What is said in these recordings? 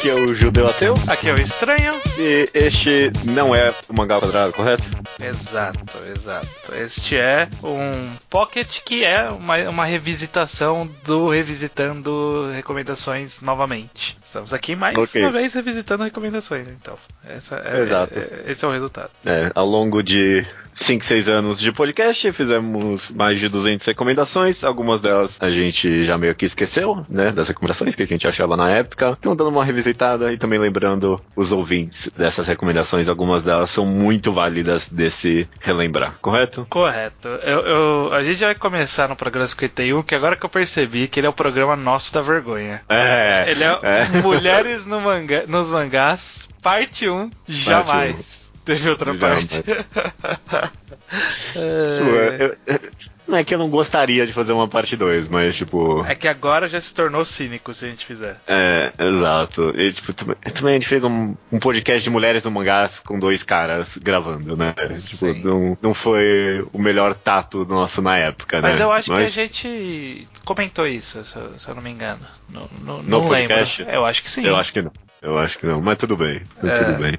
Aqui é o Judeu Ateu. Aqui é o Estranho. E este não é o mangá quadrado, correto? Exato, exato. Este é um Pocket que é uma, uma revisitação do Revisitando Recomendações novamente. Estamos aqui mais Ok. uma vez revisitando recomendações, então. Essa é, Exato. é- esse é o resultado. É, ao longo de 5, 6 anos de podcast, fizemos mais de 200 recomendações. Algumas delas a gente já meio que esqueceu, né? Das recomendações que a gente achava na época. Então, dando uma e também lembrando os ouvintes dessas recomendações. Algumas delas são muito válidas desse relembrar, correto? Correto. Eu, eu- a gente vai começar no programa 51, que agora que eu percebi que ele é o programa nosso da vergonha. É. Ele é, é. Mulheres no manga- nos mangás, parte 1, jamais. Teve outra parte. Isso, é, eu- eu- não é que eu não gostaria de fazer uma parte 2, mas tipo. É que agora já se tornou cínico se a gente fizer. É, exato. E, tipo, também, a gente fez um, um podcast de mulheres no mangás com dois caras gravando, né? Tipo, Sim. não, não foi o melhor tato nosso na época, Mas né? eu acho que a gente comentou isso, se eu, se eu não me engano. Não, não, No não lembro. podcast? Eu acho que sim. Eu acho que não. Eu acho que não, mas tudo bem. É. Tudo bem.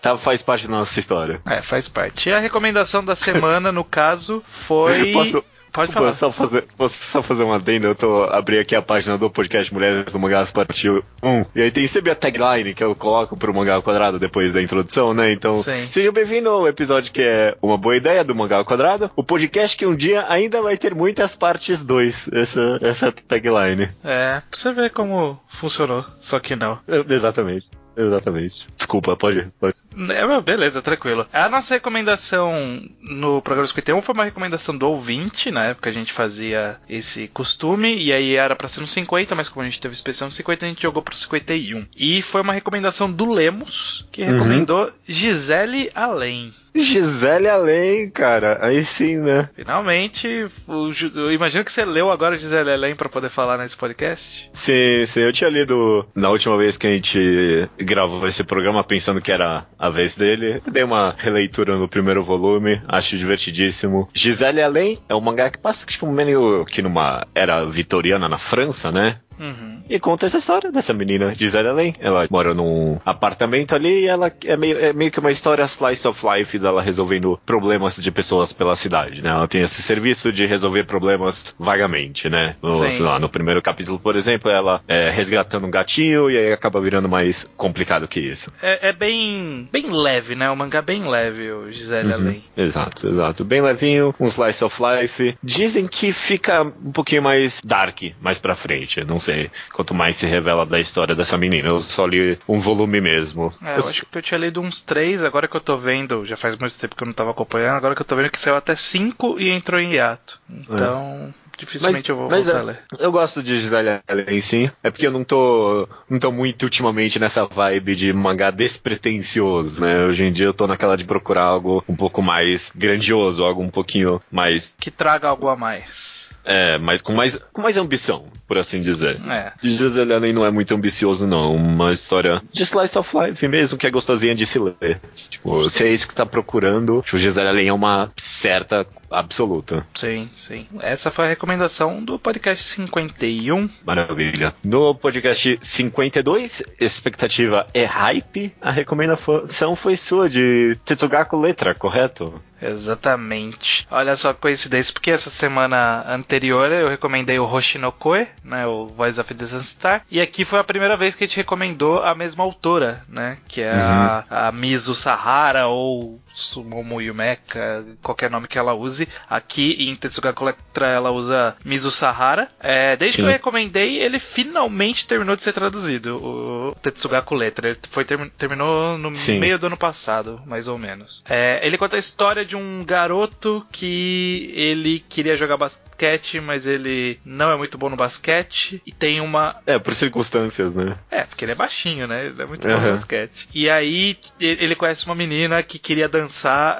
Tá, faz parte da nossa história. É, faz parte. E a recomendação da semana, no caso, foi. Posso, Pode falar. Só fazer, posso só fazer uma adenda? Eu tô abri aqui a página do podcast Mulheres no Mangás Partiu 1. E aí tem sempre a tagline que eu coloco pro Mangá ao Quadrado depois da introdução, né? Então, Sim. seja bem-vindo ao episódio que é uma boa ideia do Mangá ao Quadrado. O podcast que um dia ainda vai ter muitas partes 2. Essa, essa tagline. É, pra você ver como funcionou. Só que não. É, Exatamente. Exatamente. Desculpa, pode. pode. É, beleza, tranquilo. A nossa recomendação no programa 51 foi uma recomendação do ouvinte. Na época a gente fazia esse costume. E aí era pra ser no 50, mas como a gente teve especial no 50, a gente jogou pro 51. E foi uma recomendação do Lemos, que Uhum. recomendou Gisele Além. Gisele Além, cara. Aí sim, né? Finalmente, o eu imagino que você leu agora Gisele Além pra poder falar nesse podcast. Sim, sim, eu tinha lido na última vez que a gente gravou esse programa pensando que era a vez dele. Dei uma releitura no primeiro volume, acho divertidíssimo. Gisele Além é um mangá que passa tipo meio que numa era vitoriana na França, né? Uhum. E conta essa história dessa menina, Gisele Além. Ela mora num apartamento ali e ela é meio, é meio que uma história slice of life dela resolvendo problemas de pessoas pela cidade, né? Ela tem esse serviço de resolver problemas vagamente, né? No, sei lá, no primeiro capítulo, por exemplo, ela é resgatando um gatinho e aí acaba virando mais complicado que isso. É, é bem, bem leve, né? O mangá bem leve, o Gisele Além. Exato, exato. Bem levinho, um slice of life. Dizem que fica um pouquinho mais dark mais pra frente. Não sei quanto mais se revela da história dessa menina. Eu só li um volume mesmo. É, eu acho que eu tinha lido uns três, agora que eu tô vendo, já faz muito tempo que eu não tava acompanhando, agora que eu tô vendo que saiu até cinco e entrou em hiato. Então, dificilmente eu vou mas voltar é, a ler. Eu gosto de Gisele Allen, sim. É porque eu não tô, não tô muito ultimamente nessa vibe de mangá despretensioso, né? Hoje em dia eu tô naquela de procurar algo um pouco mais grandioso, algo um pouquinho mais, Que traga algo a mais. É, mais com mais, com mais ambição, por assim dizer. É. Gisele Allen não é muito ambicioso, não. Uma história de slice of life mesmo, que é gostosinha de se ler. Tipo, se é isso que tá procurando, tipo, Gisele Allen é uma certa absoluta. Sim, sim. Essa foi a recomendação do podcast 51. Maravilha. No podcast 52, expectativa é hype. A recomendação foi sua de Tetsugaku Letra, correto? Exatamente. Olha só que coincidência, porque essa semana anterior eu recomendei o Hoshinokoe, né, o Voice of the Sunstar, e aqui foi a primeira vez que a gente recomendou a mesma autora, né, que é a, a Mizu Sahara ou Sumomo Yumeka, qualquer nome que ela use. Aqui em Tetsugaku Letra ela usa Mizu Sahara. É, desde Sim. que eu recomendei, ele finalmente terminou de ser traduzido, o Tetsugaku Letra. Ele foi, termi- terminou no Sim. meio do ano passado, mais ou menos. É, ele conta a história de um garoto que ele queria jogar basquete, mas ele não é muito bom no basquete. E tem uma. É, por circunstâncias, né? É, porque ele é baixinho, né? Ele é muito bom no basquete. E aí ele conhece uma menina que queria dançar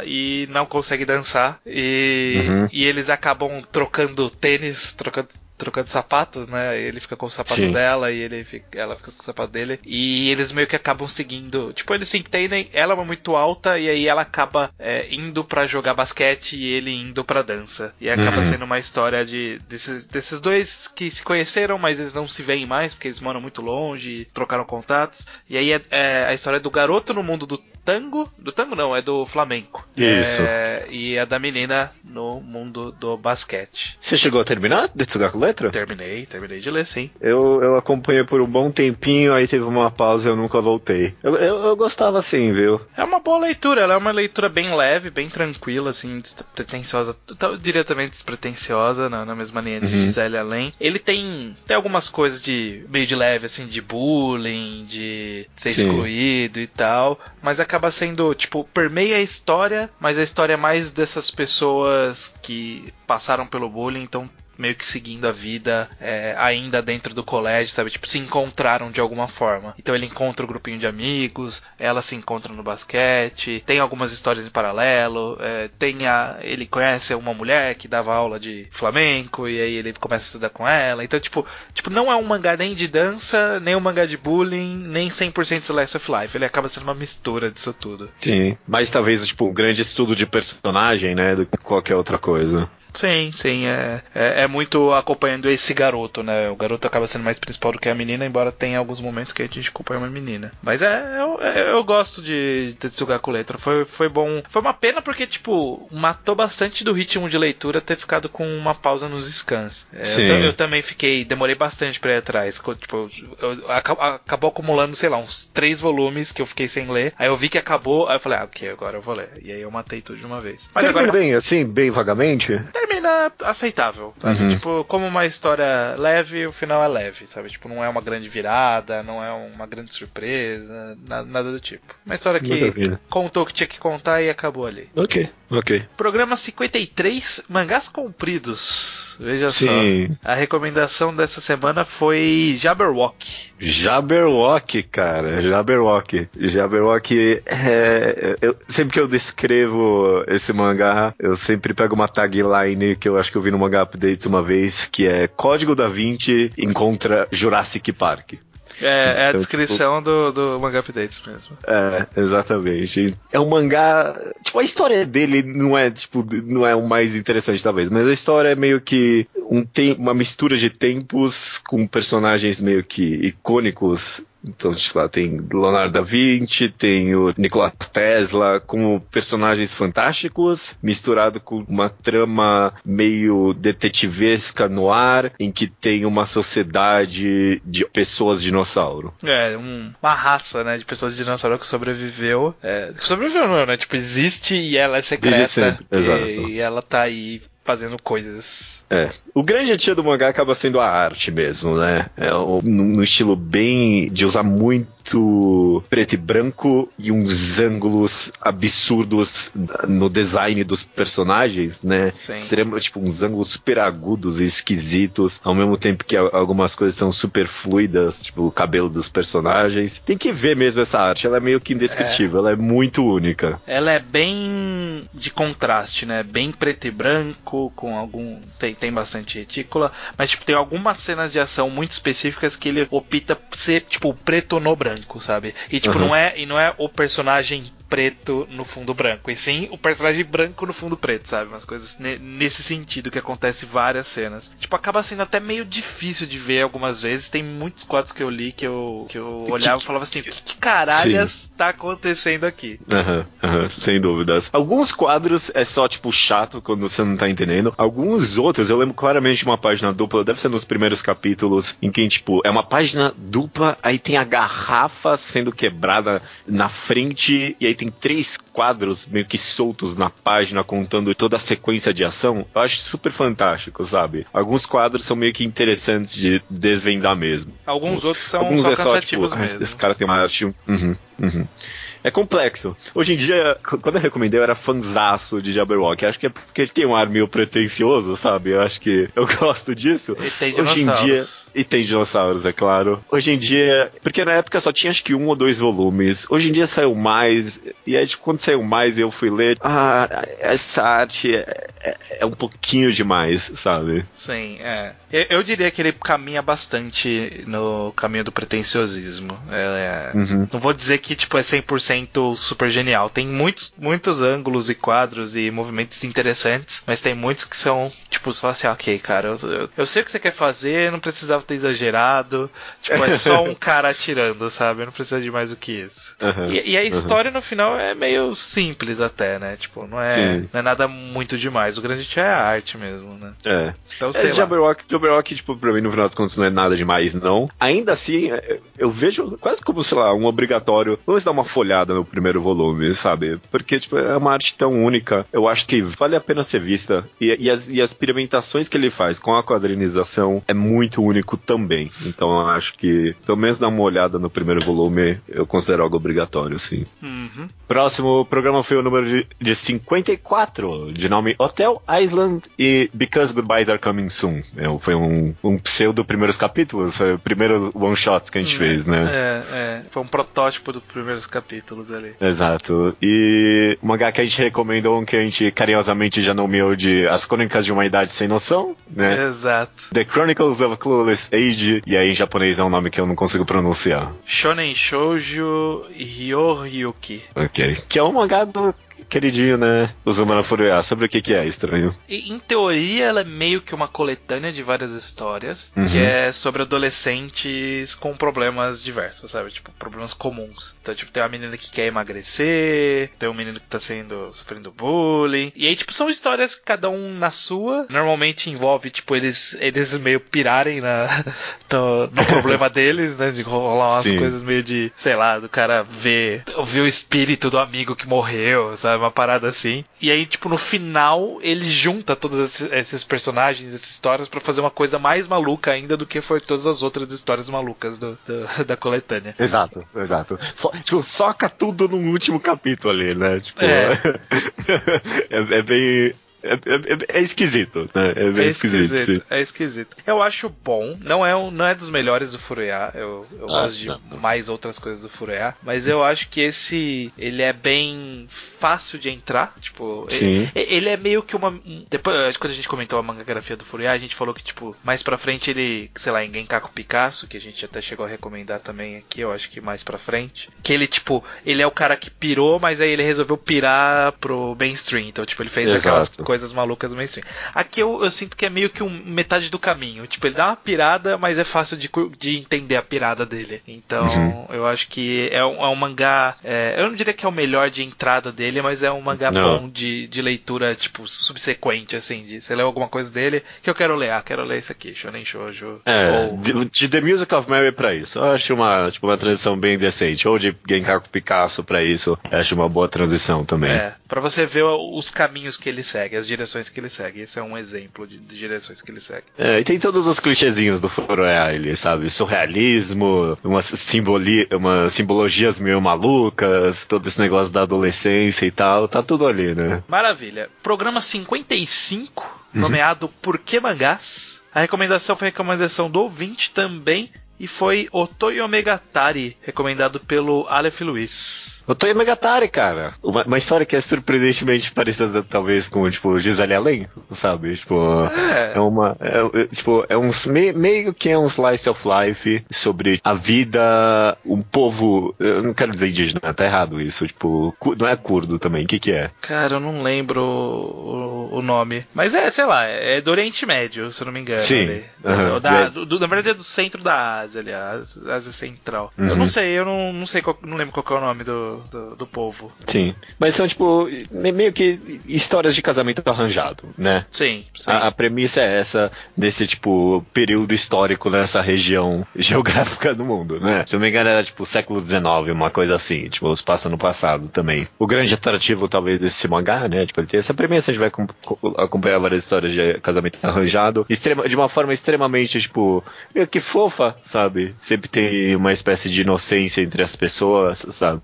e não consegue dançar. E, Uhum. e eles acabam trocando tênis, trocando trocando sapatos, né? Ele fica com o sapato Sim. dela e ele fica, ela fica com o sapato dele. E eles meio que acabam seguindo. Tipo, eles se entendem, ela é muito alta e aí ela acaba é, indo para jogar basquete e ele indo pra dança. E acaba uhum. sendo uma história de desses, desses dois que se conheceram, mas eles não se veem mais porque eles moram muito longe, trocaram contatos. E aí é, é a história do garoto no mundo do tango. Do tango não, é do flamenco. Isso. É, e a da menina no mundo do basquete. Você chegou a terminar de Tsugaku Letra? Terminei, terminei de ler, sim. Eu, eu acompanhei por um bom tempinho, aí teve uma pausa e eu nunca voltei. Eu, eu, eu, gostava assim, viu? É uma boa leitura, ela é uma leitura bem leve, bem tranquila, assim, despretensiosa. Diretamente despretensiosa, na, na mesma linha de uhum. Gisele Além. Ele tem, tem algumas coisas de meio de leve, assim, de bullying, de ser sim. excluído e tal, mas acaba acaba sendo, tipo, permeia a história, mas a história é mais dessas pessoas que passaram pelo bullying, então meio que seguindo a vida é, ainda dentro do colégio, sabe? Tipo, se encontraram de alguma forma. Então ele encontra o um grupinho de amigos, ela se encontra no basquete, tem algumas histórias em paralelo, é, tem a, ele conhece uma mulher que dava aula de flamenco e aí ele começa a estudar com ela. Então, tipo, tipo não é um mangá nem de dança, nem um mangá de bullying, nem 100% Slice of Life. Ele acaba sendo uma mistura disso tudo. Sim, mas talvez, tipo, um grande estudo de personagem, né, do que qualquer outra coisa. Sim, sim. É, é, é, muito acompanhando esse garoto, né? O garoto acaba sendo mais principal do que a menina, embora tenha alguns momentos que a gente acompanha uma menina. Mas é, eu, é, eu gosto de Tetsugaku Letra. Foi, foi bom. Foi uma pena porque, tipo, matou bastante do ritmo de leitura ter ficado com uma pausa nos scans. É, eu, eu, também fiquei, demorei bastante pra ir atrás. Tipo, eu, eu, acabou acumulando, sei lá, uns três volumes que eu fiquei sem ler. Aí eu vi que acabou, aí eu falei, ah, ok, agora eu vou ler. E aí eu matei tudo de uma vez. Mas agora bem, assim, bem vagamente? Termina aceitável. Uhum. Tipo, como uma história leve, o final é leve, sabe? Tipo, não é uma grande virada, não é uma grande surpresa, nada, nada do tipo. Uma história que contou o que tinha que contar e acabou ali. Ok, ok. Programa 53, mangás compridos. Veja Sim. só. A recomendação dessa semana foi Jabberwock. Jabberwock, cara. Jabberwock. Jabberwock é. Eu, sempre que eu descrevo esse mangá, eu sempre pego uma tagline que eu acho que eu vi no Manga Updates uma vez, que é Código da Vinci encontra Jurassic Park. É, é a então, descrição tipo, do, do mangá updates mesmo. É, exatamente. É um mangá. Tipo, a história dele não é, tipo, não é o mais interessante, talvez, mas a história é meio que um tem uma mistura de tempos com personagens meio que icônicos então, tipo, lá tem Leonardo da Vinci, tem o Nikola Tesla, como personagens fantásticos, misturado com uma trama meio detetivesca no ar, em que tem uma sociedade de pessoas dinossauro. É, um, uma raça, né, de pessoas de dinossauro que sobreviveu. É, sobreviveu não, né? Tipo, existe e ela é secreta. E, e ela tá aí fazendo coisas. É. O grande tia do mangá acaba sendo a arte mesmo, né? É um, no estilo bem de usar muito preto e branco e uns ângulos absurdos no design dos personagens, né? Sim. Extremo, tipo, uns ângulos super agudos e esquisitos, ao mesmo tempo que algumas coisas são super fluidas, tipo o cabelo dos personagens. Tem que ver mesmo essa arte, ela é meio que indescritível, é. ela é muito única. Ela é bem de contraste, né? Bem preto e branco, com algum. Tem, tem bastante retícula, mas tipo, tem algumas cenas de ação muito específicas que ele opta ser, tipo, preto no branco, sabe? E tipo, uhum. não é, e não é o personagem preto no fundo branco, e sim o personagem branco no fundo preto, sabe? Umas coisas nesse sentido que acontece várias cenas. Tipo, acaba sendo até meio difícil de ver algumas vezes. Tem muitos quadros que eu li que eu, que eu olhava e falava assim: o que, que caralhas sim. tá acontecendo aqui? Aham, uhum, uhum, sem dúvidas. Alguns quadros é só, tipo, chato quando você não tá entendendo. Alguns outros, eu lembro claramente de uma página dupla, deve ser nos primeiros capítulos, em que, tipo, é uma página dupla, aí tem a garrafa sendo quebrada na frente, e aí tem três quadros meio que soltos na página contando toda a sequência de ação. Eu acho super fantástico, sabe? Alguns quadros são meio que interessantes de desvendar mesmo. Alguns outros são Alguns só é cansativos só, tipo, mesmo. Esse cara tem uma arte. Uhum, uhum é complexo. Hoje em dia, quando eu recomendei, eu era fanzaço de Jabberwock. Acho que é porque tem um ar meio pretencioso, sabe? Eu acho que eu gosto disso. E tem Hoje em dia. E tem dinossauros, é claro. Hoje em dia. Porque na época só tinha acho que um ou dois volumes. Hoje em dia saiu mais. E aí, tipo, quando saiu mais eu fui ler. Ah, essa arte é, é, um pouquinho demais, sabe? Sim, é. Eu, eu, diria que ele caminha bastante no caminho do pretenciosismo. É, uhum. Não vou dizer que tipo, é 100% super genial. Tem muitos, muitos ângulos e quadros e movimentos interessantes, mas tem muitos que são, tipo, fala assim, ok, cara, eu, eu, eu sei o que você quer fazer, não precisava ter exagerado. Tipo, é só um cara atirando, sabe? Não precisa de mais do que isso. Uhum. E, e, a história uhum. no final é meio simples até, né? Tipo, não é, não é nada muito demais. O grande é a arte mesmo, né? É. Então, sei é, lá. Jabberwock, Jabberwock, tipo, pra mim, no final das contas, não é nada demais, não. Ainda assim, é, eu vejo quase como, sei lá, um obrigatório. Vamos dar uma folhada no primeiro volume, sabe? Porque, tipo, é uma arte tão única. Eu acho que vale a pena ser vista. E, e, as, e as experimentações que ele faz com a quadrinização é muito único também. Então, eu acho que, pelo menos dar uma olhada no primeiro volume, eu considero algo obrigatório, sim. Uhum. Próximo programa foi o número de, de 54, de nome Hotel Island e Because Goodbyes Are Coming Soon. É, foi um, um pseudo primeiros capítulos, foi o primeiro one shots que a gente hum, fez, né? É, é. Foi um protótipo dos primeiros capítulos ali. Exato. E uma mangá que a gente recomendou, que a gente carinhosamente já nomeou de As Crônicas de uma Idade Sem Noção, né? Exato. The Chronicles of a Clueless Age, e aí em japonês é um nome que eu não consigo pronunciar. Shonen Shoujo Ryoryuki. Ok. Que é um mangá do queridinho, né? Uzumana Furuya. Sobre o que, que é estranho? E, em teoria, ela é meio que uma coletânea de várias histórias, uhum. que é sobre adolescentes com problemas diversos, sabe? Tipo, problemas comuns. Então, tipo, tem uma menina que quer emagrecer, tem um menino que tá sendo sofrendo bullying. E aí, tipo, são histórias cada um na sua. Normalmente envolve, tipo, eles, eles meio pirarem na, no, no problema deles, né? De rolar umas Sim. coisas meio de, sei lá, do cara ver, ver o espírito do amigo que morreu, sabe? Sabe? Uma parada assim. E aí, tipo, no final, ele junta todos esses, esses personagens, essas histórias, para fazer uma coisa mais maluca ainda do que foi todas as outras histórias malucas do, do da coletânea. Exato, exato. Tipo, soca tudo no último capítulo ali, né? Tipo, é, é, é bem é, é, é, esquisito, né? É, bem é esquisito. esquisito é esquisito. Eu acho bom. Não é, um, não é dos melhores do Furuya. Eu, eu ah, gosto de não, não. mais outras coisas do Furuya. Mas eu acho que esse. Ele é bem fácil de entrar. Tipo, Sim. Ele, ele é meio que uma. Depois, quando a gente comentou a mangagrafia do Furuya, a gente falou que, tipo, mais pra frente ele, sei lá, em Genkaku Picasso, que a gente até chegou a recomendar também aqui, eu acho que mais pra frente. Que ele, tipo, ele é o cara que pirou, mas aí ele resolveu pirar pro mainstream. Então, tipo, ele fez Exato. aquelas coisas malucas do mainstream. Aqui eu, eu, sinto que é meio que um, metade do caminho. Tipo, ele dá uma pirada, mas é fácil de, de entender a pirada dele. Então, uhum. eu acho que é um, é um mangá. É, eu não diria que é o melhor de entrada dele, mas é um mangá não. bom de, de leitura, tipo, subsequente, assim. De, você leu alguma coisa dele que eu quero ler. Ah, quero ler isso aqui, Shonen Shoujo. É, ou... de, de, The Music of Mary pra isso. Eu acho uma, tipo, uma transição bem decente. Ou de Genkaku Picasso pra isso. Eu acho uma boa transição também. É, pra você ver os caminhos que ele segue, as direções que ele segue. Esse é um exemplo de, de direções que ele segue. É, e tem todos os clichêzinhos do Furuya, ele sabe? Surrealismo, umas, simboli umas simbologias meio malucas, todo esse negócio da adolescência e tal, tá tudo ali, né? Maravilha. Programa 55, uhum. nomeado Por que Mangás? A recomendação foi a recomendação do ouvinte também e foi Otoyo Megatari, recomendado pelo Aleph Luiz. O Toy Megatari, cara. Uma, uma, história que é surpreendentemente parecida, talvez, com, tipo, Gisele Allen, sabe? Tipo, é, é uma. É, é, tipo, é um. Meio, meio que é um slice of life sobre a vida. Um povo. Eu não quero dizer indígena, tá errado isso. Tipo, não é curdo também. O que que é? Cara, eu não lembro o, o nome. Mas é, sei lá, é do Oriente Médio, se eu não me engano. Sim. Uhum. Da, é... do, na verdade é do centro da Ásia, aliás. Ásia Central. Uhum. Eu não sei, eu não, não sei, qual, não lembro qual é o nome do do, do, povo. Sim. Mas são, tipo, meio que histórias de casamento arranjado, né? Sim. sim. A, a, premissa é essa, desse, tipo, período histórico nessa região geográfica do mundo, né? Se não me engano, era, tipo, século XIX, uma coisa assim. Tipo, os passa no passado também. O grande atrativo, talvez, desse mangá, né? Tipo, ele tem essa premissa, a gente vai acompanhar várias histórias de casamento arranjado, extrema, de uma forma extremamente, tipo, meio que fofa, sabe? Sempre tem uma espécie de inocência entre as pessoas, sabe?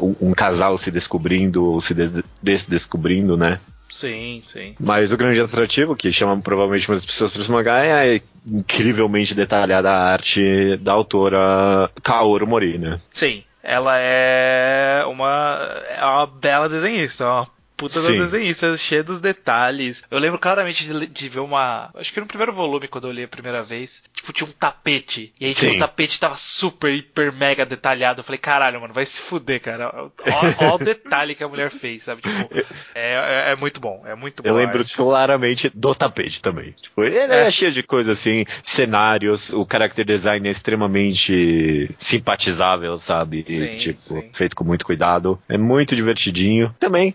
um, um casal se descobrindo ou se des desdescobrindo, né? Sim, sim. Mas o grande atrativo, que chama provavelmente muitas pessoas para esse mangá, é a incrivelmente detalhada arte da autora Kaoru Mori, né? Sim, ela é uma, é uma bela desenhista, é uma puta da desenhista, cheia dos detalhes. Eu lembro claramente de, de, ver uma. Acho que no primeiro volume, quando eu li a primeira vez, tipo, tinha um tapete. E aí, tipo, o tapete tava super, hiper, mega detalhado. Eu falei, caralho, mano, vai se fuder, cara. Olha o detalhe que a mulher fez, sabe? Tipo, é, é, é muito bom, é muito bom. Eu lembro claramente do tapete também. Tipo, ele é. é cheio de coisas assim, cenários, o character design é extremamente simpatizável, sabe? Sim, tipo, sim. feito com muito cuidado. É muito divertidinho. Também,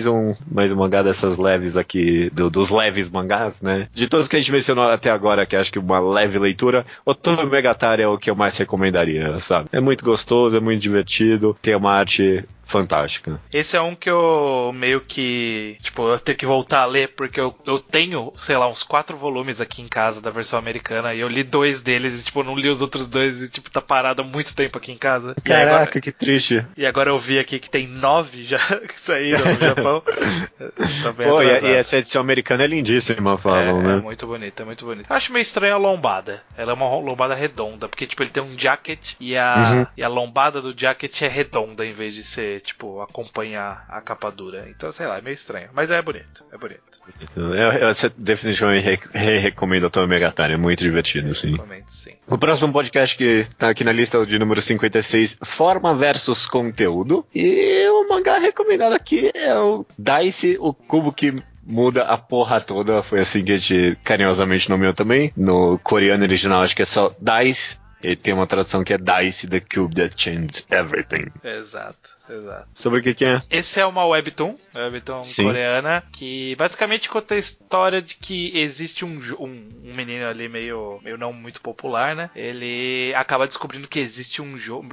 mais um, mais um mangá dessas leves aqui, do, dos leves mangás, né? De todos que a gente mencionou até agora, que acho que uma leve leitura, Otome Megatari é o que eu mais recomendaria, sabe? É muito gostoso, é muito divertido, tem uma arte fantástica. Esse é um que eu meio que. Tipo, eu tenho que voltar a ler, porque eu, eu tenho, sei lá, uns quatro volumes aqui em casa da versão americana, e eu li dois deles e, tipo, não li os outros dois, e, tipo, tá parado há muito tempo aqui em casa. Caraca, agora, que triste. E agora eu vi aqui que tem nove já que saíram no Japão. Pô, e, e, essa edição americana é lindíssima, falam, é, né? É muito bonita, é muito bonita. Acho meio estranho a lombada. Ela é uma lombada redonda, porque, tipo, ele tem um jacket e a, uhum. e a lombada do jacket é redonda em vez de ser tipo, acompanhar a capa dura. Então, sei lá, é meio estranho. Mas é bonito, é bonito. Eu, eu definitivamente re recomendo a tua Megatari, é muito divertido, sim. Recomendo, sim. O próximo podcast que tá aqui na lista de número 56, Forma versus Conteúdo. E o mangá recomendado aqui é o Dice, o cubo que muda a porra toda. Foi assim que a gente carinhosamente nomeou também. No coreano original, acho que é só Dice. E tem uma tradução que é Dice, The Cube That Changed Everything. Exato, exato. Sobre o que, que é? Esse é uma webtoon, webtoon Sim. coreana, que basicamente conta a história de que existe um, um, um, menino ali meio, meio não muito popular, né? Ele acaba descobrindo que existe um jogo,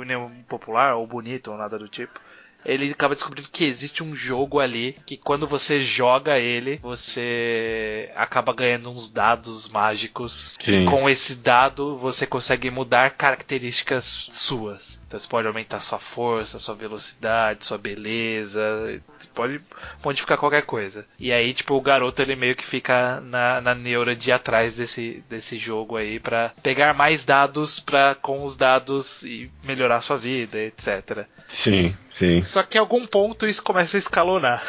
popular ou bonito ou nada do tipo ele acaba descobrindo que existe um jogo ali que quando você joga ele, você acaba ganhando uns dados mágicos. Sim. E com esse dado você consegue mudar características suas. Então você pode aumentar sua força, sua velocidade, sua beleza, você pode modificar qualquer coisa. E aí, tipo, o garoto ele meio que fica na, na neura de ir atrás desse, desse jogo aí para pegar mais dados para com os dados e melhorar sua vida, etc. Sim, sim. Só que em algum ponto isso começa a escalonar.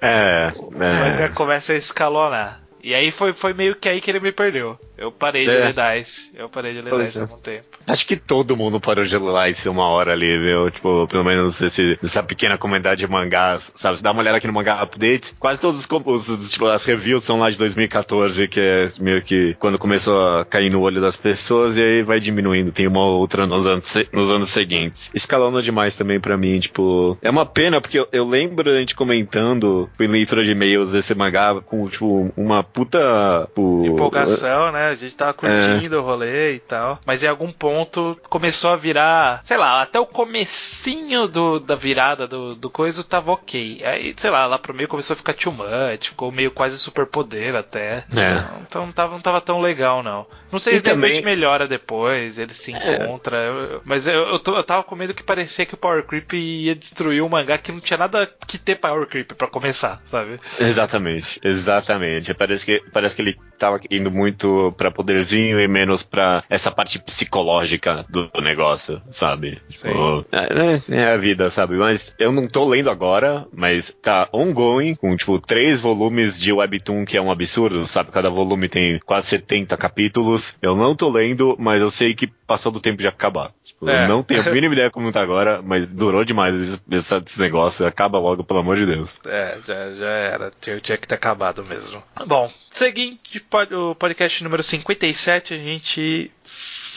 É. o manga é. começa a escalonar. E aí foi, foi meio que aí que ele me perdeu. Eu parei de é. ler Dice. Eu parei de ler pois Dice é. há algum tempo. Acho que todo mundo parou de ler Dice uma hora ali, viu? Tipo, pelo menos esse, essa pequena comunidade de mangás, sabe? Você dá uma olhada aqui no Mangá Update, quase todos os, os tipo, as reviews são lá de 2014, que é meio que quando começou a cair no olho das pessoas e aí vai diminuindo. Tem uma outra nos anos, nos anos seguintes. Escalando demais também pra mim, tipo, é uma pena porque eu, eu lembro a gente comentando em leitura de e-mails esse mangá com, tipo, uma puta. Tipo, Empolgação, né? A gente tava curtindo é. o rolê e tal. Mas em algum ponto começou a virar, sei lá, até o comecinho do, da virada do, do coisa tava ok. Aí, sei lá, lá pro meio começou a ficar too much, ficou meio quase superpoder até. É. Então, então não, tava, não tava tão legal, não. Não sei se de repente melhora depois, ele se é. encontra. É. mas eu, eu, tô, eu tava com medo que parecia que o Power Creep ia destruir um mangá que não tinha nada que ter Power Creep para começar, sabe? Exatamente, exatamente. Parece que, parece que ele tava indo muito pra poderzinho e menos pra essa parte psicológica do negócio, sabe? Tipo, é, é, a vida, sabe? Mas eu não tô lendo agora, mas tá ongoing, com tipo três volumes de Webtoon, que é um absurdo, sabe? Cada volume tem quase 70 capítulos. Eu não tô lendo, mas eu sei que passou do tempo de acabar. É. Eu não tenho a mínima ideia como tá agora, mas durou demais esse, esse, negócio. Acaba logo, pelo amor de Deus. É, já, já era. Tinha, tinha que ter acabado mesmo. Bom, seguinte, o podcast número 57, a gente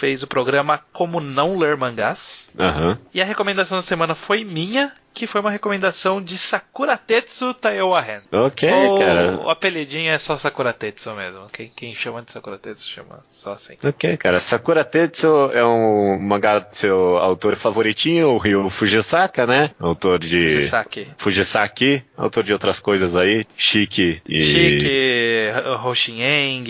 fez o programa Como Não Ler Mangás. Uhum. E a recomendação da semana foi minha que foi uma recomendação de Sakuratetsu Taiowahen. Ok, o, cara. O apelidinho é só Sakuratetsu mesmo. Quem, quem chama de Sakuratetsu chama só assim. Ok, cara. Sakuratetsu é um mangá do seu autor favoritinho, o Ryo Fujisaka, né? Autor de... Fujisaki. Fujisaki. Autor de outras coisas aí. Chique e... Chique, Hoshineng.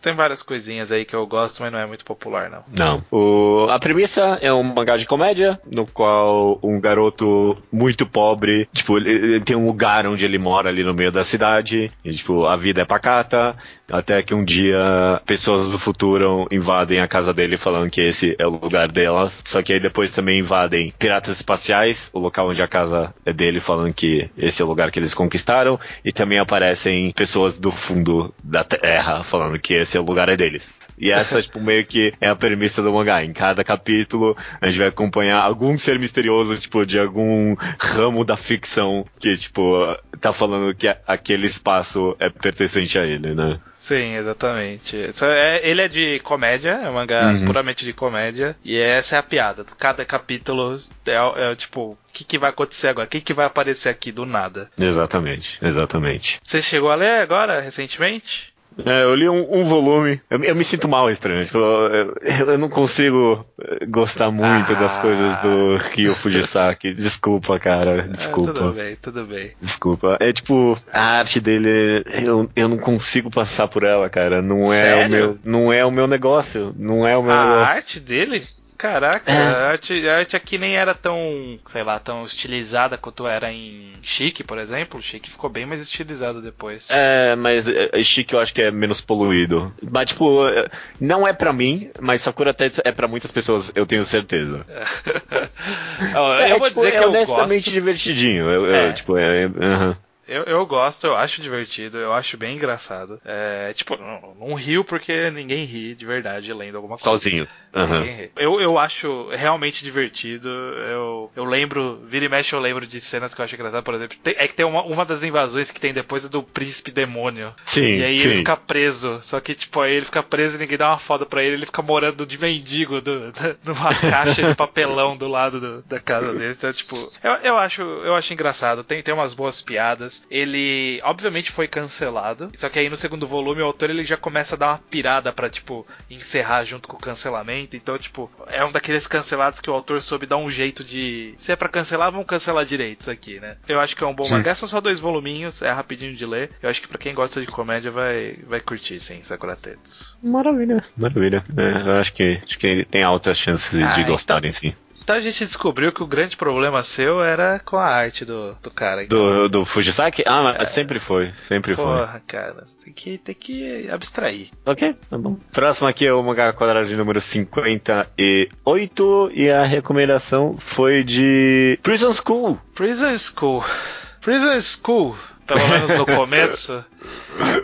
Tem várias coisinhas aí que eu gosto, mas não é muito popular, não. Não. O... A premissa é um mangá de comédia, no qual um garoto muito pobre. Tipo, ele, ele tem um lugar onde ele mora ali no meio da cidade. E, tipo, a vida é pacata. Até que um dia pessoas do futuro invadem a casa dele falando que esse é o lugar delas. Só que aí depois também invadem piratas espaciais, o local onde a casa é dele, falando que esse é o lugar que eles conquistaram. E também aparecem pessoas do fundo da Terra falando que esse é o lugar é deles. E essa, tipo, meio que é a premissa do mangá. Em cada capítulo, a gente vai acompanhar algum ser misterioso, tipo, de algum ramo da ficção que, tipo, tá falando que aquele espaço é pertencente a ele, né? Sim, exatamente. É, ele é de comédia, é um mangá uhum. puramente de comédia, e essa é a piada. Cada capítulo é, é tipo, o que, que, vai acontecer agora? O que, que vai aparecer aqui do nada? Exatamente, exatamente. Você chegou a ler agora, recentemente? É, eu li um, um volume. Eu, eu, me sinto mal, estranho. Tipo, eu, eu, não consigo eh, gostar muito ah. das coisas do Ryo Fujisaki. Desculpa, cara. Desculpa. É, tudo bem, tudo bem. Desculpa. É tipo, a arte dele, eu, eu não consigo passar por ela, cara. Não é Sério? o meu, não é o meu negócio. Não é o meu a negócio. A arte dele? Caraca, é. a, arte, a arte aqui nem era tão, sei lá, tão estilizada quanto era em Chique, por exemplo. Chique ficou bem mais estilizado depois. É, mas é, Chique eu acho que é menos poluído. Mas, tipo, é, não é pra mim, mas Sakura Tetsu é pra muitas pessoas, eu tenho certeza. eu é, vou tipo, dizer que é honestamente gosto. divertidinho. Eu, eu, tipo, é, uh -huh. Eu, eu gosto, eu acho divertido, eu acho bem engraçado. É, tipo, não, não rio porque ninguém ri de verdade lendo alguma coisa. Sozinho. Uhum. Eu, eu acho realmente divertido. Eu, eu lembro, vira e mexe, eu lembro de cenas que eu acho engraçado, por exemplo. Tem, é que tem uma, uma das invasões que tem depois é do príncipe demônio. Sim. E aí sim. ele fica preso. Só que, tipo, aí ele fica preso e ninguém dá uma foda pra ele, ele fica morando de mendigo do, do, numa caixa de papelão do lado do, da casa dele. Então, tipo, eu, eu, acho, eu acho engraçado. Tem, tem umas boas piadas. Ele, obviamente, foi cancelado. Só que aí no segundo volume, o autor ele já começa a dar uma pirada pra, tipo, encerrar junto com o cancelamento. Então, tipo, é um daqueles cancelados que o autor soube dar um jeito de. Se é pra cancelar, vamos cancelar direitos aqui, né? Eu acho que é um bom sim. mangá. São só dois voluminhos, é rapidinho de ler. Eu acho que pra quem gosta de comédia vai, vai curtir, sim, Sakura Tetsu. Maravilha, maravilha. É, eu acho que, acho que ele tem altas chances ah, de gostarem, então... sim. Então a gente descobriu que o grande problema seu era com a arte do, do cara. Então. Do, do Fujisaki? Ah, mas é. sempre foi. Sempre Porra, foi. cara. Tem que, tem que abstrair. Ok, tá bom. Próximo aqui é o mangá quadrado de número 58. E a recomendação foi de Prison School. Prison School. Prison School pelo menos no começo,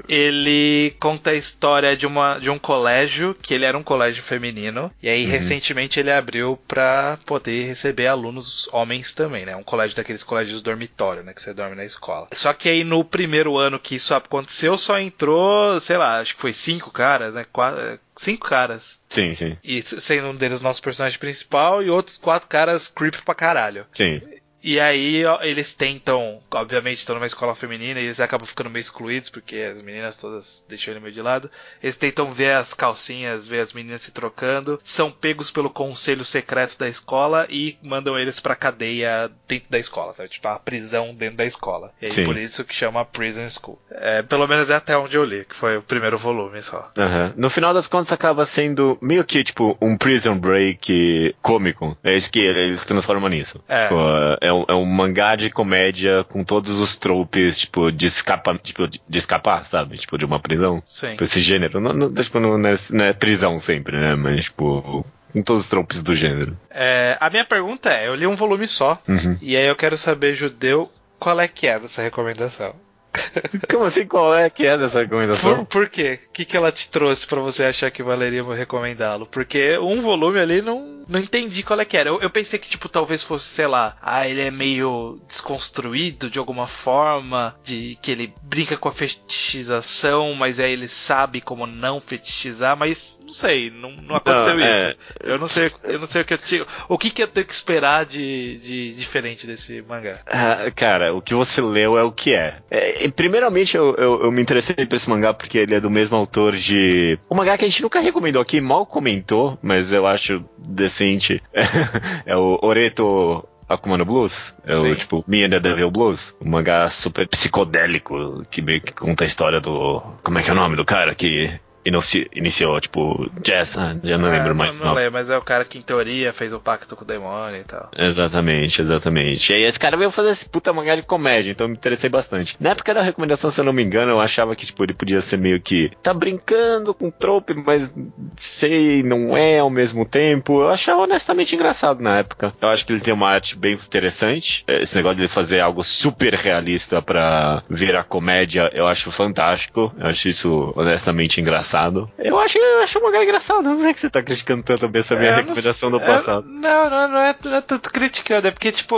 ele conta a história de, uma, de um colégio, que ele era um colégio feminino, e aí uhum. recentemente ele abriu para poder receber alunos homens também, né? Um colégio daqueles colégios dormitório, né? Que você dorme na escola. Só que aí no primeiro ano que isso aconteceu, só entrou, sei lá, acho que foi cinco caras, né? Quatro, cinco caras. Sim, sim. E sendo um deles nosso personagem principal e outros quatro caras creep pra caralho. Sim. E aí eles tentam, obviamente estão numa escola feminina e eles acabam ficando meio excluídos porque as meninas todas deixam ele meio de lado. Eles tentam ver as calcinhas, ver as meninas se trocando, são pegos pelo conselho secreto da escola e mandam eles pra cadeia dentro da escola, sabe? Tipo, a prisão dentro da escola. E aí por isso que chama Prison School. É, pelo menos é até onde eu li, que foi o primeiro volume só. Uhum. No final das contas acaba sendo meio que tipo um Prison Break cômico. É isso que eles transformam nisso. É. Tipo, é um, é um mangá de comédia com todos os tropes, tipo, de escapar, tipo, de, escapar, sabe? Tipo, de uma prisão. Sim. Tipo, esse gênero. Não, não, tipo, não, é, não é prisão sempre, né? Mas, tipo, com todos os tropes do gênero. É, a minha pergunta é, eu li um volume só, uhum. e aí eu quero saber, Judeu, qual é que é dessa recomendação? Como assim? Qual é que é dessa recomendação? Por, por quê? O que, que ela te trouxe para você achar que valeria recomendá-lo? Porque um volume ali não, não entendi qual é que era. Eu, eu, pensei que, tipo, talvez fosse, sei lá, ah, ele é meio desconstruído de alguma forma, de que ele brinca com a fetichização, mas aí ele sabe como não fetichizar, mas não sei, não, não aconteceu não, é... isso. Eu não sei, eu não sei o que eu tinha. O que, que eu tenho que esperar de, de diferente desse mangá? Ah, cara, o que você leu é o que é. é primeiramente, eu, eu, eu, me interessei por esse mangá porque ele é do mesmo autor de. Um mangá que a gente nunca recomendou aqui, mal comentou, mas eu acho decente. é o Oreto Akuma no Blues, é Sim. o tipo Me and the Devil Blues, um mangá super psicodélico que meio que conta a história do. Como é que é o nome do cara que inici, iniciou, tipo, Jazz, ah, já não É, lembro mais. Não, não lembro, mas é o cara que em teoria fez o pacto com o demônio e tal. Exatamente, exatamente. E aí esse cara veio fazer esse puta mangá de comédia, então eu me interessei bastante. Na época da recomendação, se eu não me engano, eu achava que, tipo, ele podia ser meio que tá brincando com trope, mas sei, não é ao mesmo tempo. Eu achava honestamente engraçado na época. Eu acho que ele tem uma arte bem interessante. Esse negócio de ele fazer algo super realista pra virar comédia, eu acho fantástico. Eu acho isso honestamente engraçado. Eu acho, eu acho o mangá engraçado. Não sei que você tá criticando tanto essa minha eu não recomendação do sei- passado. eu- não, não, não é, não é tanto criticando, é porque, tipo,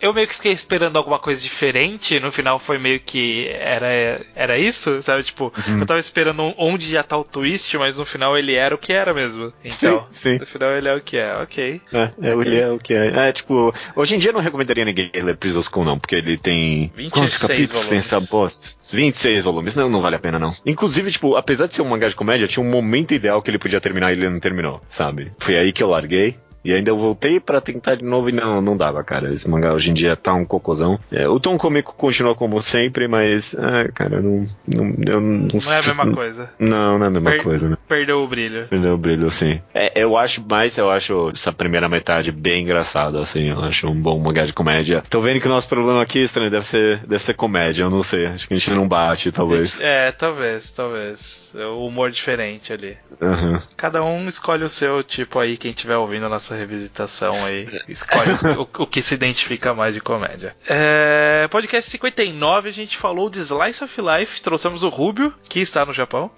eu meio que fiquei esperando alguma coisa diferente, no final foi meio que era, era isso, sabe? Tipo, Uhum. eu tava esperando onde já tá o twist, mas no final ele era o que era mesmo. Então, Sim, sim. no final ele é o que é, ok. É, é, Ok. ele é o que é. É, tipo, hoje em dia eu não recomendaria ninguém ler Prisoners School, não, porque ele tem. 26 Quantos capítulos tem volumes. essa bosta? 26 volumes. Não, não vale a pena, não. Inclusive, tipo, apesar de ser um mangá de comédia, tinha um momento ideal que ele podia terminar e ele não terminou, sabe? Foi aí que eu larguei. E ainda eu voltei pra tentar de novo e não, não dava, cara. Esse mangá hoje em dia tá um cocôzão. É, o tom cômico continua como sempre, mas, ah, cara, não, não, eu não, Não é a mesma coisa. Não, não é a mesma Per- coisa, né? Perdeu o brilho. Perdeu o brilho, sim. É, eu acho mais, eu acho essa primeira metade bem engraçada, assim. Eu acho um bom mangá de comédia. Tô vendo que o nosso problema aqui, estranho, deve ser, deve ser comédia, eu não sei. Acho que a gente não bate, talvez. É, talvez, talvez. É O humor diferente ali. Aham. Cada um escolhe o seu tipo aí, quem estiver ouvindo a nossa revisitação aí, escolhe o, o que se identifica mais de comédia. É, podcast 59, a gente falou de Slice of Life, trouxemos o Rubio, que está no Japão,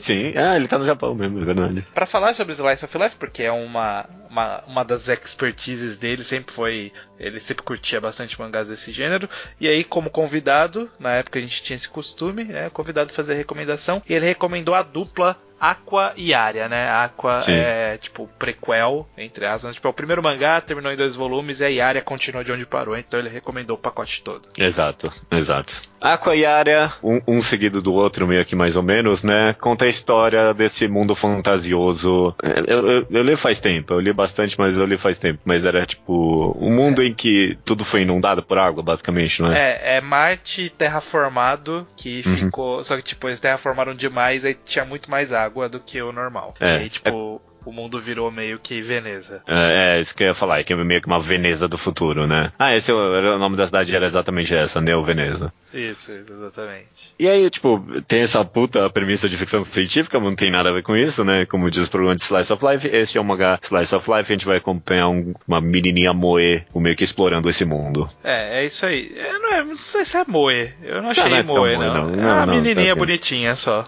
Sim, ah, ele tá no Japão mesmo, é verdade. para falar sobre Slice of Life, porque é uma, uma, uma das expertises dele, sempre foi. Ele sempre curtia bastante mangás desse gênero. E aí, como convidado, na época a gente tinha esse costume, né? Convidado a fazer recomendação. E ele recomendou a dupla Aqua e Arya, né? Aqua Sim. é tipo prequel, entre aspas. Tipo, é o primeiro mangá, terminou em dois volumes, e aí Arya continuou de onde parou. Então ele recomendou o pacote todo. Exato, exato. Aqua e Arya, um, um seguido do outro, meio que mais ou menos, né? Conta a história desse mundo fantasioso. Eu, eu, eu li faz tempo, eu li bastante, mas eu li faz tempo. Mas era tipo um mundo em que tudo foi inundado por água, basicamente, não é? É, é Marte terraformado que Uhum. ficou. Só que, tipo, eles terraformaram demais, aí tinha muito mais água do que o normal. É. E aí, tipo, o mundo virou meio que Veneza. É, é, isso que eu ia falar, é que é meio que uma Veneza do futuro, né? Ah, esse é o, era o nome da cidade era exatamente essa, Neo Veneza. Isso, exatamente. E aí, tipo, tem essa puta premissa de ficção científica, não tem nada a ver com isso, né? Como diz o programa de Slice of Life, esse é um mangá Slice of Life, a gente vai acompanhar um- uma menininha moe, meio que explorando esse mundo. É, é isso aí. Eu não, é- não sei se é Moe. Eu não achei não é Moe, não. não. É Não, uma não, menininha tá bonitinha só.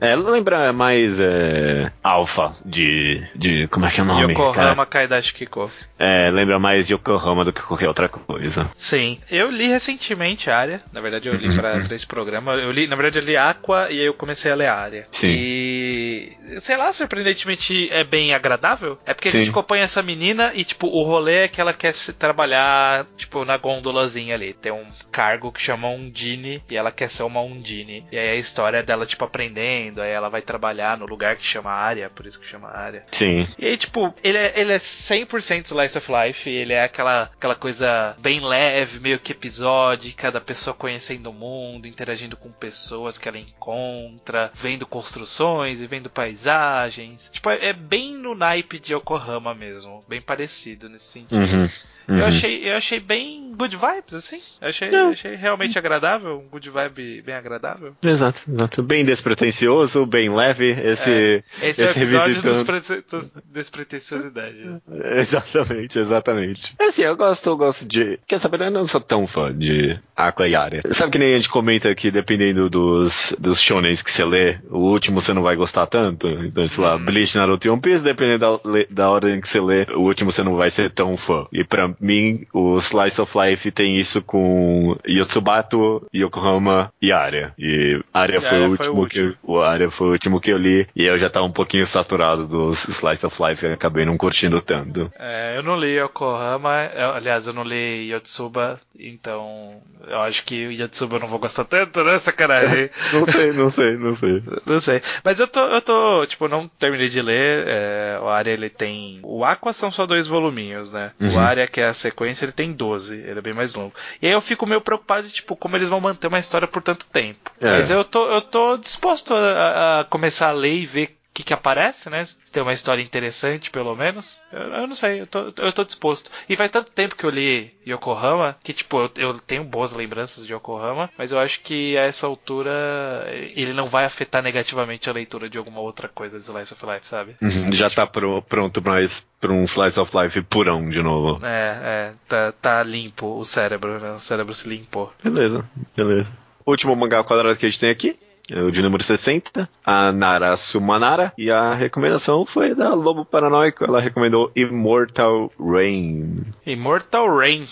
É, é lembra mais é, alfa de, de. Como é que é o nome? Yokohama Kaidashi Kiko. É, lembra mais Yokohama do que qualquer outra coisa. Sim. Eu li recentemente a área. Na verdade, eu li Uhum. pra, pra esse programa. Eu li, na verdade, eu li Aqua e aí eu comecei a ler a área. Sim. E. Sei lá, surpreendentemente é bem agradável. É porque a Sim. gente acompanha essa menina e, tipo, o rolê é que ela quer se trabalhar, tipo, na gondolazinha ali. Tem um cargo que chama Undine e ela quer ser uma Undine. E aí a história dela, tipo, aprendendo. Aí ela vai trabalhar no lugar que chama área, por isso que chama área. Sim. E aí, tipo, ele é, ele é 100% Slice of Life, ele é aquela, aquela coisa bem leve, meio que episódica, da pessoa conhecendo o mundo, interagindo com pessoas que ela encontra, vendo construções e vendo paisagens. Tipo, é, é bem no naipe de Yokohama mesmo, bem parecido nesse sentido. Uhum. Uhum. Eu, achei, eu achei bem good vibes, assim. Achei, É. achei realmente agradável, um good vibe bem agradável. Exato, exato. Bem despretensioso, bem leve. Esse. Esse, é Esse episódio dos revisitando. pre- dos despretensiosidade. Exatamente, exatamente. É assim, eu gosto, eu gosto de. Quer saber, eu não sou tão fã de Aqua e Arya. Sabe que nem a gente comenta que dependendo dos, dos shonens que você lê, o último você não vai gostar tanto. Então, sei lá, Hum. Bleach, Naruto e One Piece, dependendo da, da hora em que você lê, o último você não vai ser tão fã. E pra mim, o Slice of Life tem isso com Yotsubato, Yokohama e Arya. E Arya E foi, Arya o foi o último que eu, o Arya foi o último que eu li e eu já tava um pouquinho saturado dos Slice of Life e acabei não curtindo tanto. É, eu não li Yokohama, eu- aliás, eu não li Yotsuba, então eu acho que o Yotsuba eu não vou gostar tanto, né? Sacanagem. Não sei, não sei, não sei. não sei. Mas eu tô, eu tô, tipo, não terminei de ler. é, o Arya ele tem. O Aqua são só dois voluminhos, né? O Uhum. Arya, que é a sequência, ele tem 12. Ele ele é bem mais longo. E aí eu fico meio preocupado de, tipo, como eles vão manter uma história por tanto tempo. É. Mas eu tô, eu tô disposto a, a começar a ler e ver que, que aparece, né? Se tem uma história interessante, pelo menos. Eu, eu não sei, eu tô, eu tô disposto. E faz tanto tempo que eu li Yokohama que, tipo, eu, eu tenho boas lembranças de Yokohama, mas eu acho que a essa altura ele não vai afetar negativamente a leitura de alguma outra coisa de Slice of Life, sabe? Uhum, já tá pro, pronto pra, pra um Slice of Life purão de novo. É, é, tá, tá limpo o cérebro, né? O cérebro se limpou. Beleza, beleza. Último mangá quadrado que a gente tem aqui. É o de número 60, a Nara Sumanara. E a recomendação foi da Lobo Paranoico. Ela recomendou Immortal Rain. Immortal Rain.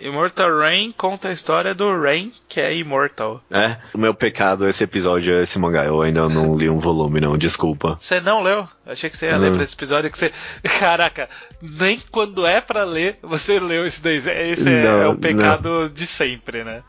Immortal Rain conta a história do Rain, que é imortal. É, o meu pecado esse episódio é esse mangá. Eu ainda não li um volume, não, desculpa. Você não leu? Eu achei que você ia Não. ler pra esse episódio que você. Caraca, nem quando é pra ler, você leu esse daí. Esse é, Não, é o pecado de sempre, né?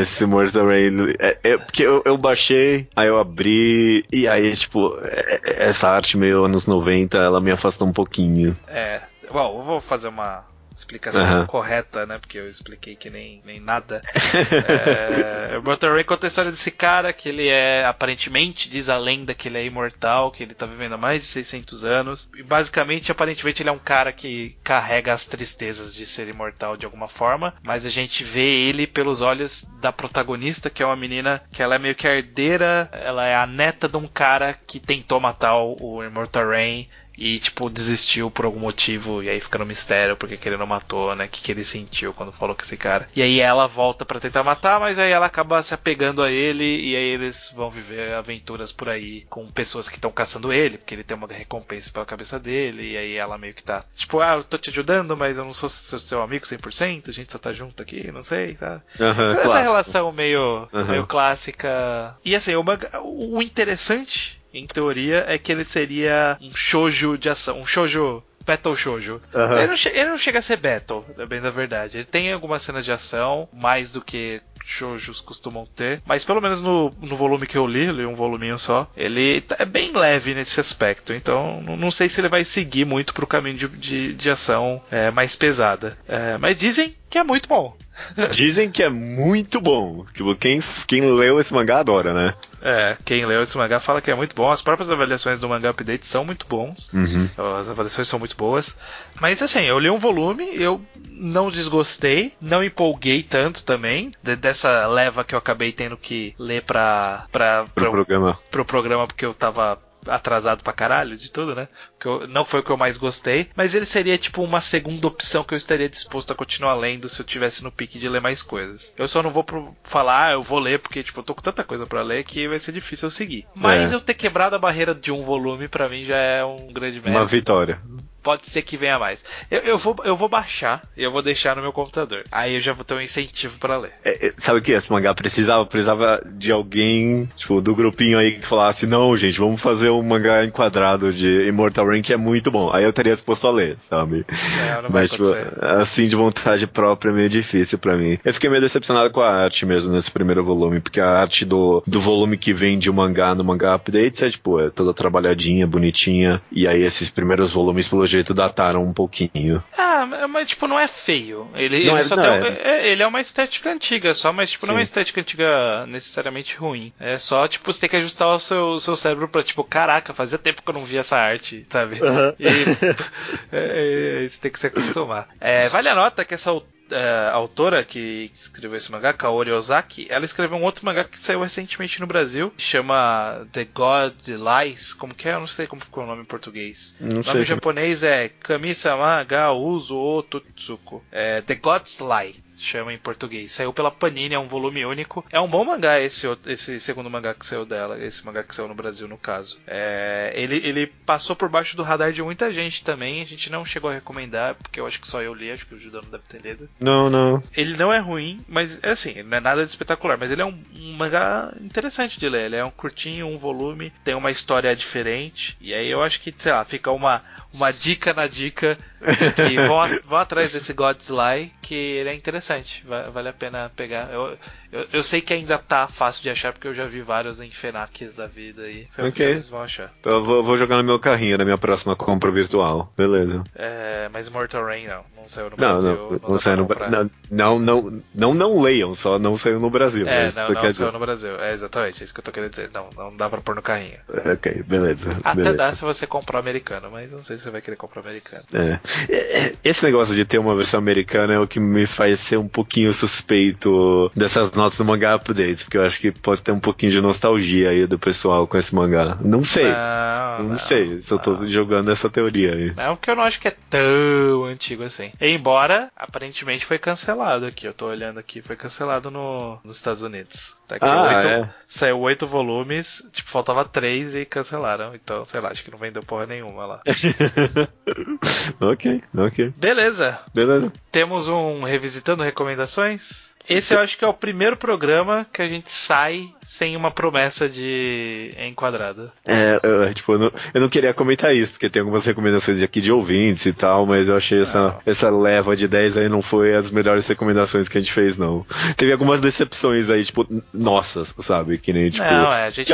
Esse Immortal Rain. É, é, porque eu, eu baixei, aí eu abri, e aí, tipo, é- é- essa arte meio anos 90, ela me afastou um pouquinho. É. Bom, eu vou fazer uma explicação Aham. correta, né? Porque eu expliquei que nem, nem nada. é, o Immortal Rain conta a história desse cara que ele é, aparentemente, diz a lenda que ele é imortal, que ele tá vivendo há mais de 600 anos. E basicamente, aparentemente, ele é um cara que carrega as tristezas de ser imortal de alguma forma, mas a gente vê ele pelos olhos da protagonista, que é uma menina que ela é meio que herdeira, ela é a neta de um cara que tentou matar o, o Immortal Rain e, tipo, desistiu por algum motivo, e aí fica no mistério porque que ele não matou, né? O que, que ele sentiu quando falou com esse cara. E aí ela volta pra tentar matar, mas aí ela acaba se apegando a ele, e aí eles vão viver aventuras por aí com pessoas que estão caçando ele, porque ele tem uma recompensa pela cabeça dele, e aí ela meio que tá, tipo, ah, eu tô te ajudando, mas eu não sou seu, seu amigo 100%, a gente só tá junto aqui, não sei, tá? Aham, Essa clássico. relação meio, Aham. meio clássica. E assim, o, manga- o interessante, em teoria, é que ele seria um shoujo de ação, um shoujo. Battle Shoujo. Aham. Ele, não ele não chega a ser Battle, bem da verdade. Ele tem algumas cenas de ação, mais do que shoujos costumam ter. Mas pelo menos no, no volume que eu li, li um voluminho só, ele tá- é bem leve nesse aspecto. Então não, sei se ele vai seguir muito pro caminho de, de, de ação é, mais pesada. É, mas dizem que é muito bom. Dizem que é muito bom. Tipo, quem, quem leu esse mangá adora, né? É, quem leu esse mangá fala que é muito bom. As próprias avaliações do mangá update são muito bons. Uhum. As avaliações são muito boas. Mas assim, eu li um volume, eu não desgostei, não empolguei tanto também. de- dessa leva que eu acabei tendo que ler pra, pra, Pro pra- programa. pro programa porque eu tava atrasado pra caralho de tudo, né? Que eu- não foi o que eu mais gostei, mas ele seria tipo uma segunda opção que eu estaria disposto a continuar lendo se eu tivesse no pique de ler mais coisas. Eu só não vou pro- falar, ah, eu vou ler porque tipo eu tô com tanta coisa pra ler que vai ser difícil eu seguir. Mas É. eu ter quebrado a barreira de um volume pra mim já é um grande mérito. Uma vitória. Pode ser que venha mais. Eu, eu vou, eu vou baixar e eu vou deixar no meu computador. Aí eu já vou ter um incentivo pra ler. É, é, sabe o que esse mangá precisava? Precisava de alguém, tipo, do grupinho aí que falasse, não, gente, vamos fazer um mangá enquadrado de Immortal Rain que é muito bom. Aí eu teria disposto a ler, sabe? É, não Mas, tipo, assim, de vontade própria é meio difícil pra mim. Eu fiquei meio decepcionado com a arte mesmo nesse primeiro volume, porque a arte do, do volume que vem de um mangá no mangá updates é, tipo, é toda trabalhadinha, bonitinha. E aí esses primeiros volumes, pelo jeito, dataram um pouquinho. Ah, mas tipo, não é feio. Ele, Não ele é- não, um- é- é- ele é uma estética antiga só, mas tipo, não é Sim. uma estética antiga necessariamente ruim. É só, tipo, você tem que ajustar o seu, seu cérebro pra, tipo, caraca, fazia tempo que eu não via essa arte, sabe? E é, é, você tem que se acostumar. É, vale a nota que essa é, autora que escreveu esse mangá, Kaori Ozaki, ela escreveu um outro mangá que saiu recentemente no Brasil, chama The God Lies, como que é? Eu não sei como ficou o nome em português. Não O sei. nome em japonês é Kami-sama ga uzu o Tutsuko. É The God's Lie. Chama em português. Saiu pela Panini, é um volume único. É um bom mangá esse, esse segundo mangá que saiu dela. Esse mangá que saiu no Brasil, no caso. É, ele, ele passou por baixo do radar de muita gente também. A gente não chegou a recomendar, porque eu acho que só eu li, acho que o Judão não deve ter lido. Não, não. Ele não é ruim, mas é assim, não é nada de espetacular, mas ele é um, um mangá interessante de ler. Ele é um curtinho, um volume, tem uma história diferente. E aí eu acho que, sei lá, fica uma, uma dica na dica de que vão, vão atrás desse God's Lie, que ele é interessante. Interessante. Vale a pena pegar. Eu, eu, eu, sei que ainda tá fácil de achar, porque eu já vi vários em Fenacs da vida aí. Okay. Vocês vão achar. Então eu vou, vou, jogar no meu carrinho na minha próxima compra virtual. Beleza. É, mas Mortal Rain não. Não saiu no não, Brasil. Não, não, não saiu no Brasil. Não, não, não, não leiam, só não saiu no Brasil. É, não, não saiu dizer. no Brasil. É exatamente, é isso que eu tô querendo dizer. Não, não dá pra pôr no carrinho. Ok, beleza. Até beleza. dá se você comprar americano, mas não sei se você vai querer comprar americano. É, é esse negócio de ter uma versão americana é o que me faz ser um pouquinho suspeito dessas notas do mangá updates, porque eu acho que pode ter um pouquinho de nostalgia aí do pessoal com esse mangá. Não sei. Não, não, não sei, só tô jogando essa teoria aí. Não, porque eu não acho que é tão antigo assim. Embora, aparentemente foi cancelado aqui. Eu tô olhando aqui, foi cancelado no, nos Estados Unidos. Tá aqui, ah, oito, é? Saiu oito volumes, tipo, faltava três e cancelaram. Então, sei lá, acho que não vendeu porra nenhuma lá. ok, ok. Beleza. Beleza. Temos um Revisitando Recomendações. Esse eu acho que é o primeiro programa que a gente sai sem uma promessa de enquadrada. É, eu, tipo, eu não, eu não, queria comentar isso, porque tem algumas recomendações aqui de ouvintes e tal, mas eu achei essa, essa leva de 10 aí não foi as melhores recomendações que a gente fez, não. Teve algumas decepções aí, tipo, nossas, sabe? Que nem, tipo, não, é, a gente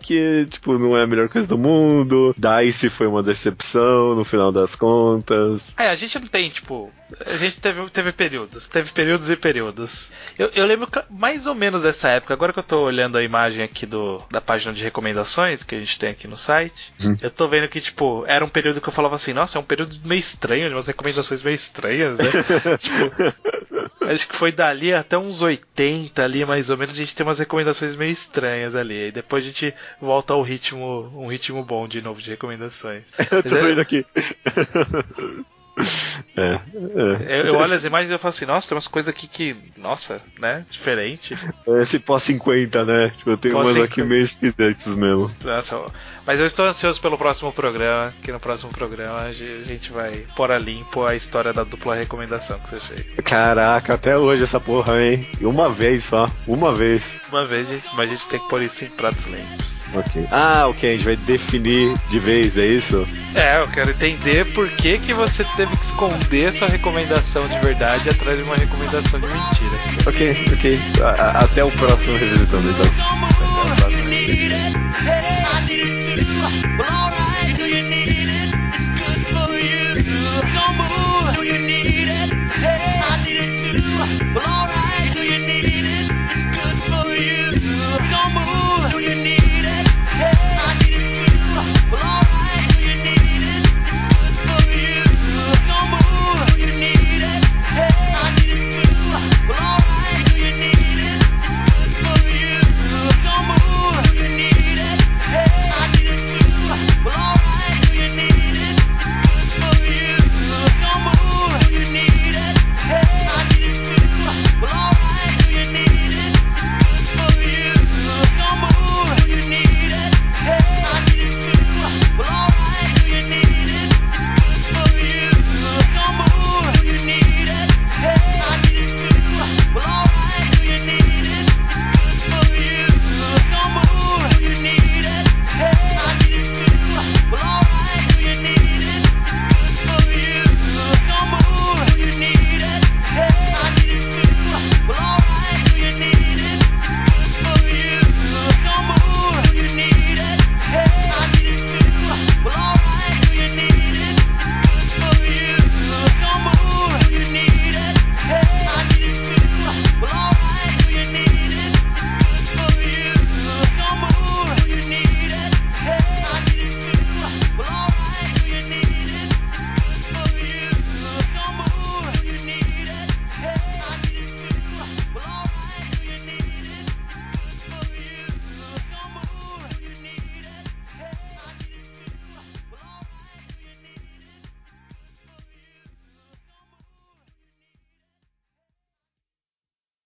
que, tipo, não é a melhor coisa do mundo, Dice foi uma decepção no final das contas. É, a gente não tem, tipo, a gente teve, teve períodos, teve períodos e períodos. Eu, eu lembro mais ou menos dessa época, agora que eu tô olhando a imagem aqui do, da página de recomendações que a gente tem aqui no site, hum. eu tô vendo que, tipo, era um período que eu falava assim, nossa, é um período meio estranho, umas recomendações meio estranhas, né? tipo, acho que foi dali até uns 80 ali, mais ou menos, a gente tem umas recomendações meio estranhas ali. E depois a gente volta ao ritmo, um ritmo bom de novo de recomendações. eu tô vendo aqui. É, é. Eu, eu, olho as imagens e eu falo assim, nossa, tem umas coisas aqui que, nossa, né, diferente. Esse pós-50, né? Tipo, eu tenho umas aqui meio esquisitas mesmo. Nossa, mas eu estou ansioso pelo próximo programa, que no próximo programa a gente vai pôr a limpo a história da dupla recomendação que você fez. Caraca, até hoje essa porra, hein? Uma vez só, uma vez. Uma vez, gente, mas a gente tem que pôr isso em pratos limpos. Ok. Ah, ok, a gente vai definir de vez, é isso? É, eu quero entender por que, que você teve que esconder sua recomendação de verdade atrás de uma recomendação de mentira. Ok, ok. A até o próximo Revisitando, então. Até o próximo.